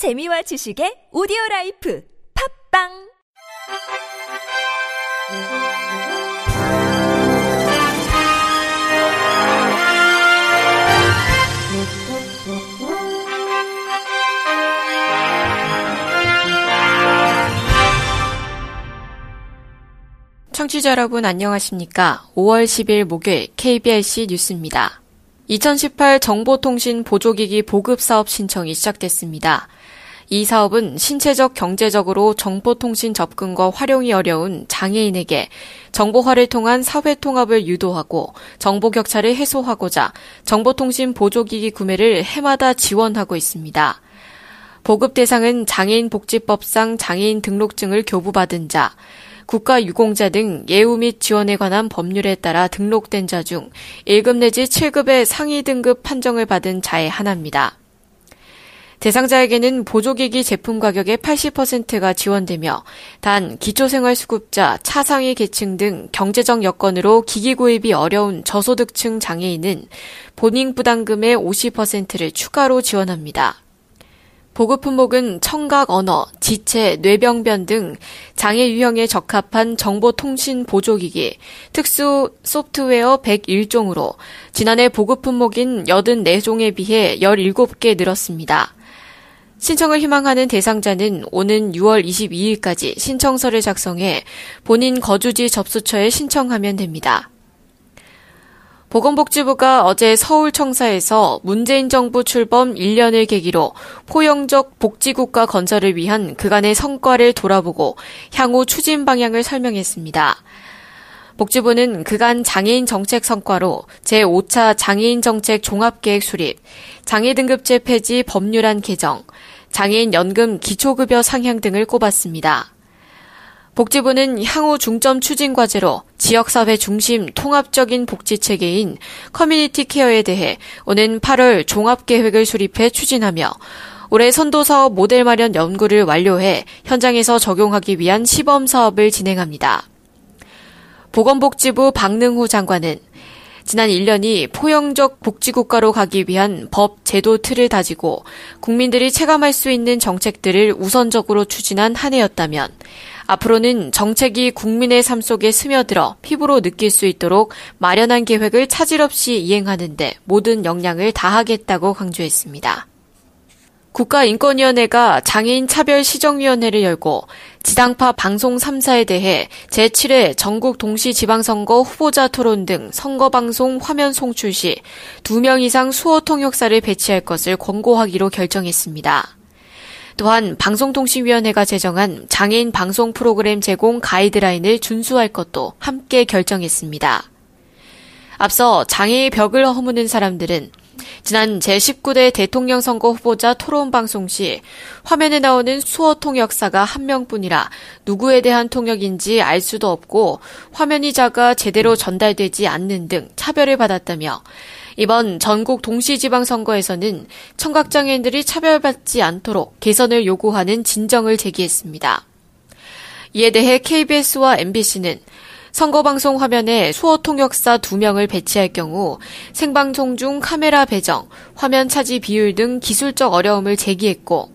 재미와 지식의 오디오 라이프 팝빵 청취자 여러분 안녕하십니까? 5월 10일 목요일 KBRC 뉴스입니다. 2018 정보통신 보조기기 보급 사업 신청이 시작됐습니다. 이 사업은 신체적 경제적으로 정보통신 접근과 활용이 어려운 장애인에게 정보화를 통한 사회 통합을 유도하고 정보 격차를 해소하고자 정보통신 보조기기 구매를 해마다 지원하고 있습니다. 보급 대상은 장애인 복지법상 장애인 등록증을 교부받은 자, 국가 유공자 등 예우 및 지원에 관한 법률에 따라 등록된 자 중 1급 내지 7급의 상위 등급 판정을 받은 자의 하나입니다. 대상자에게는 보조기기 제품 가격의 80%가 지원되며 단 기초생활수급자, 차상위 계층 등 경제적 여건으로 기기 구입이 어려운 저소득층 장애인은 본인 부담금의 50%를 추가로 지원합니다. 보급 품목은 청각 언어, 지체, 뇌병변 등 장애 유형에 적합한 정보통신 보조기기, 특수 소프트웨어 101종으로 지난해 보급 품목인 84종에 비해 17개 늘었습니다. 신청을 희망하는 대상자는 오는 6월 22일까지 신청서를 작성해 본인 거주지 접수처에 신청하면 됩니다. 보건복지부가 어제 서울청사에서 문재인 정부 출범 1년을 계기로 포용적 복지국가 건설을 위한 그간의 성과를 돌아보고 향후 추진 방향을 설명했습니다. 복지부는 그간 장애인 정책 성과로 제5차 장애인 정책 종합계획 수립, 장애 등급제 폐지 법률안 개정, 장애인 연금 기초급여 상향 등을 꼽았습니다. 복지부는 향후 중점 추진 과제로 지역사회 중심 통합적인 복지 체계인 커뮤니티 케어에 대해 오는 8월 종합계획을 수립해 추진하며 올해 선도사업 모델 마련 연구를 완료해 현장에서 적용하기 위한 시범 사업을 진행합니다. 보건복지부 박능후 장관은 지난 1년이 포용적 복지국가로 가기 위한 법, 제도 틀을 다지고 국민들이 체감할 수 있는 정책들을 우선적으로 추진한 한 해였다면 앞으로는 정책이 국민의 삶 속에 스며들어 피부로 느낄 수 있도록 마련한 계획을 차질 없이 이행하는데 모든 역량을 다하겠다고 강조했습니다. 국가인권위원회가 장애인 차별 시정위원회를 열고 지당파 방송 3사에 대해 제7회 전국 동시 지방선거 후보자 토론 등 선거방송 화면 송출 시 2명 이상 수어 통역사를 배치할 것을 권고하기로 결정했습니다. 또한 방송통신위원회가 제정한 장애인 방송 프로그램 제공 가이드라인을 준수할 것도 함께 결정했습니다. 앞서 장애의 벽을 허무는 사람들은 지난 제19대 대통령 선거 후보자 토론 방송 시 화면에 나오는 수어 통역사가 한 명뿐이라 누구에 대한 통역인지 알 수도 없고 화면이 작아 제대로 전달되지 않는 등 차별을 받았다며 이번 전국 동시지방선거에서는 청각장애인들이 차별받지 않도록 개선을 요구하는 진정을 제기했습니다. 이에 대해 KBS와 MBC는 선거방송 화면에 수어 통역사 2명을 배치할 경우 생방송 중 카메라 배정, 화면 차지 비율 등 기술적 어려움을 제기했고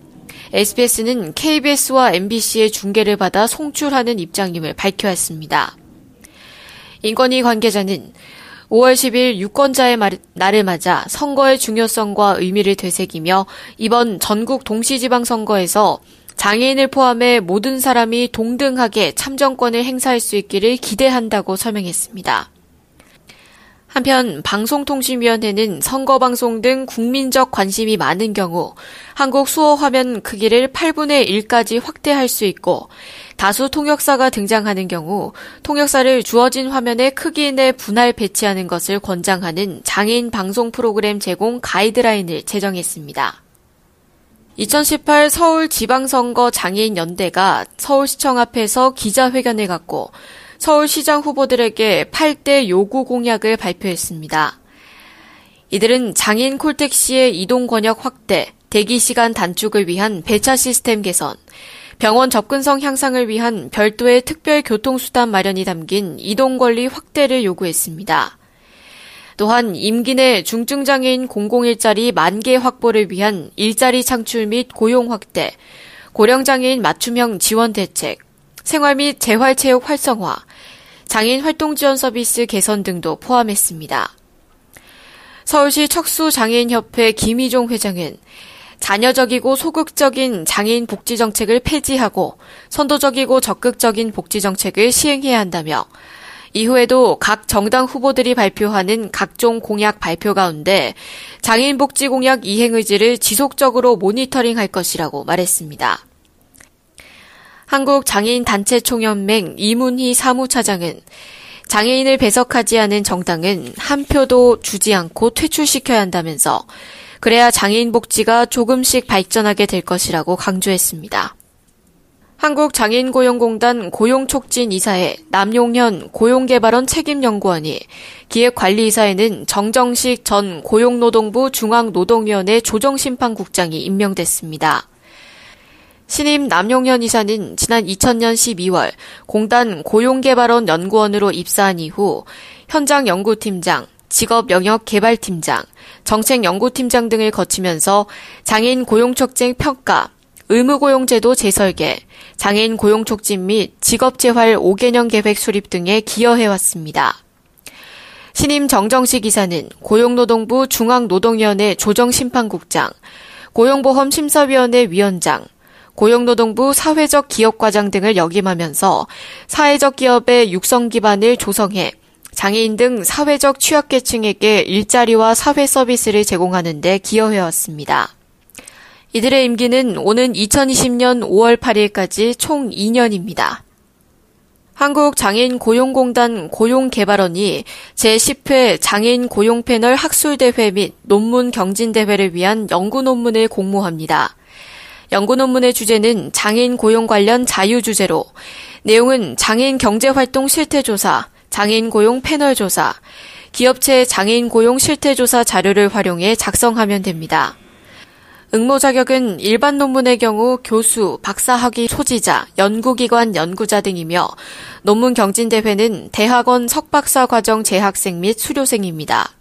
SBS는 KBS와 MBC의 중계를 받아 송출하는 입장임을 밝혀왔습니다. 인권위 관계자는 5월 10일 유권자의 날을 맞아 선거의 중요성과 의미를 되새기며 이번 전국 동시지방선거에서 장애인을 포함해 모든 사람이 동등하게 참정권을 행사할 수 있기를 기대한다고 설명했습니다. 한편 방송통신위원회는 선거방송 등 국민적 관심이 많은 경우 한국 수어 화면 크기를 8분의 1까지 확대할 수 있고 다수 통역사가 등장하는 경우 통역사를 주어진 화면의 크기 내 분할 배치하는 것을 권장하는 장애인 방송 프로그램 제공 가이드라인을 제정했습니다. 2018 서울 지방선거 장애인 연대가 서울시청 앞에서 기자회견을 갖고 서울시장 후보들에게 8대 요구 공약을 발표했습니다. 이들은 장애인 콜택시의 이동 권역 확대, 대기 시간 단축을 위한 배차 시스템 개선, 병원 접근성 향상을 위한 별도의 특별 교통수단 마련이 담긴 이동 권리 확대를 요구했습니다. 또한 임기 내 중증장애인 공공일자리 만 개 확보를 위한 일자리 창출 및 고용 확대, 고령장애인 맞춤형 지원 대책, 생활 및 재활체육 활성화, 장애인 활동 지원 서비스 개선 등도 포함했습니다. 서울시 척수장애인협회 김희종 회장은 자녀적이고 소극적인 장애인 복지 정책을 폐지하고 선도적이고 적극적인 복지 정책을 시행해야 한다며 이후에도 각 정당 후보들이 발표하는 각종 공약 발표 가운데 장애인 복지 공약 이행 의지를 지속적으로 모니터링할 것이라고 말했습니다. 한국 장애인 단체 총연맹 이문희 사무차장은 장애인을 배석하지 않은 정당은 한 표도 주지 않고 퇴출시켜야 한다면서 그래야 장애인 복지가 조금씩 발전하게 될 것이라고 강조했습니다. 한국장애인고용공단 고용촉진 이사회 남용현 고용개발원 책임연구원이 기획관리이사에는 정정식 전 고용노동부 중앙노동위원회 조정심판국장이 임명됐습니다. 신임 남용현 이사는 지난 2000년 12월 공단 고용개발원 연구원으로 입사한 이후 현장 연구팀장, 직업 영역 개발팀장, 정책 연구팀장 등을 거치면서 장애인 고용촉진 평가, 의무고용제도 재설계, 장애인 고용 촉진 및 직업재활 5개년 계획 수립 등에 기여해왔습니다. 신임 정정식 이사는 고용노동부 중앙노동위원회 조정심판국장, 고용보험심사위원회 위원장, 고용노동부 사회적 기업과장 등을 역임하면서 사회적 기업의 육성 기반을 조성해 장애인 등 사회적 취약계층에게 일자리와 사회 서비스를 제공하는 데 기여해왔습니다. 이들의 임기는 오는 2020년 5월 8일까지 총 2년입니다. 한국장애인 고용공단 고용개발원이 제10회 장애인 고용패널 학술대회 및 논문 경진대회를 위한 연구 논문을 공모합니다. 연구 논문의 주제는 장애인 고용 관련 자유 주제로 내용은 장애인 경제활동 실태조사, 장애인 고용 패널 조사, 기업체 장애인 고용 실태조사 자료를 활용해 작성하면 됩니다. 응모 자격은 일반 논문의 경우 교수, 박사학위 소지자, 연구기관 연구자 등이며 논문 경진대회는 대학원 석박사 과정 재학생 및 수료생입니다.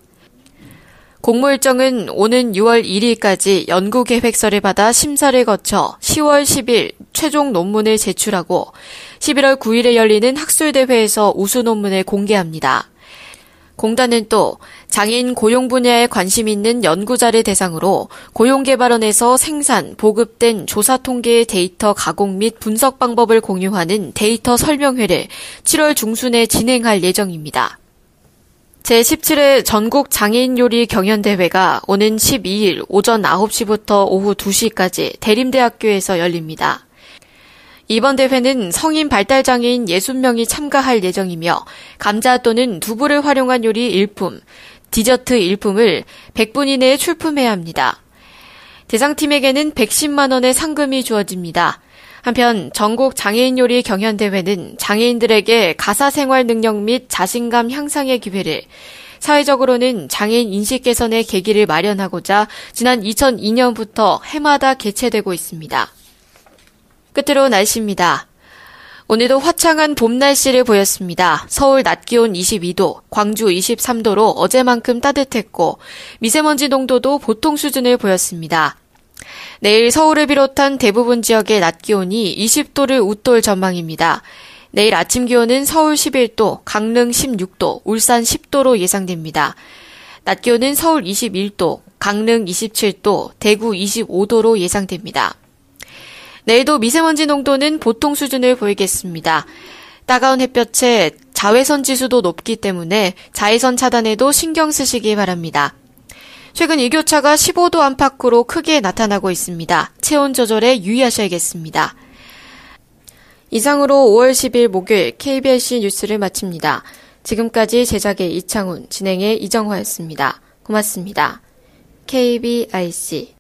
공모 일정은 오는 6월 1일까지 연구 계획서를 받아 심사를 거쳐 10월 10일 최종 논문을 제출하고 11월 9일에 열리는 학술대회에서 우수 논문을 공개합니다. 공단은 또 장애인 고용 분야에 관심 있는 연구자를 대상으로 고용개발원에서 생산, 보급된 조사 통계의 데이터 가공 및 분석 방법을 공유하는 데이터 설명회를 7월 중순에 진행할 예정입니다. 제17회 전국 장애인 요리 경연대회가 오는 12일 오전 9시부터 오후 2시까지 대림대학교에서 열립니다. 이번 대회는 성인 발달장애인 60명이 참가할 예정이며 감자 또는 두부를 활용한 요리 일품, 디저트 일품을 100분 이내에 출품해야 합니다. 대상팀에게는 110만 원의 상금이 주어집니다. 한편 전국 장애인 요리 경연 대회는 장애인들에게 가사 생활 능력 및 자신감 향상의 기회를 사회적으로는 장애인 인식 개선의 계기를 마련하고자 지난 2002년부터 해마다 개최되고 있습니다. 끝으로 날씨입니다. 오늘도 화창한 봄 날씨를 보였습니다. 서울 낮 기온 22도, 광주 23도로 어제만큼 따뜻했고 미세먼지 농도도 보통 수준을 보였습니다. 내일 서울을 비롯한 대부분 지역의 낮 기온이 20도를 웃돌 전망입니다. 내일 아침 기온은 서울 11도, 강릉 16도, 울산 10도로 예상됩니다. 낮 기온은 서울 21도, 강릉 27도, 대구 25도로 예상됩니다. 내일도 미세먼지 농도는 보통 수준을 보이겠습니다. 따가운 햇볕에 자외선 지수도 높기 때문에 자외선 차단에도 신경 쓰시기 바랍니다. 최근 일교차가 15도 안팎으로 크게 나타나고 있습니다. 체온 조절에 유의하셔야겠습니다. 이상으로 5월 10일 목요일 KBS 뉴스를 마칩니다. 지금까지 제작의 이창훈, 진행의 이정화였습니다. 고맙습니다. KBIC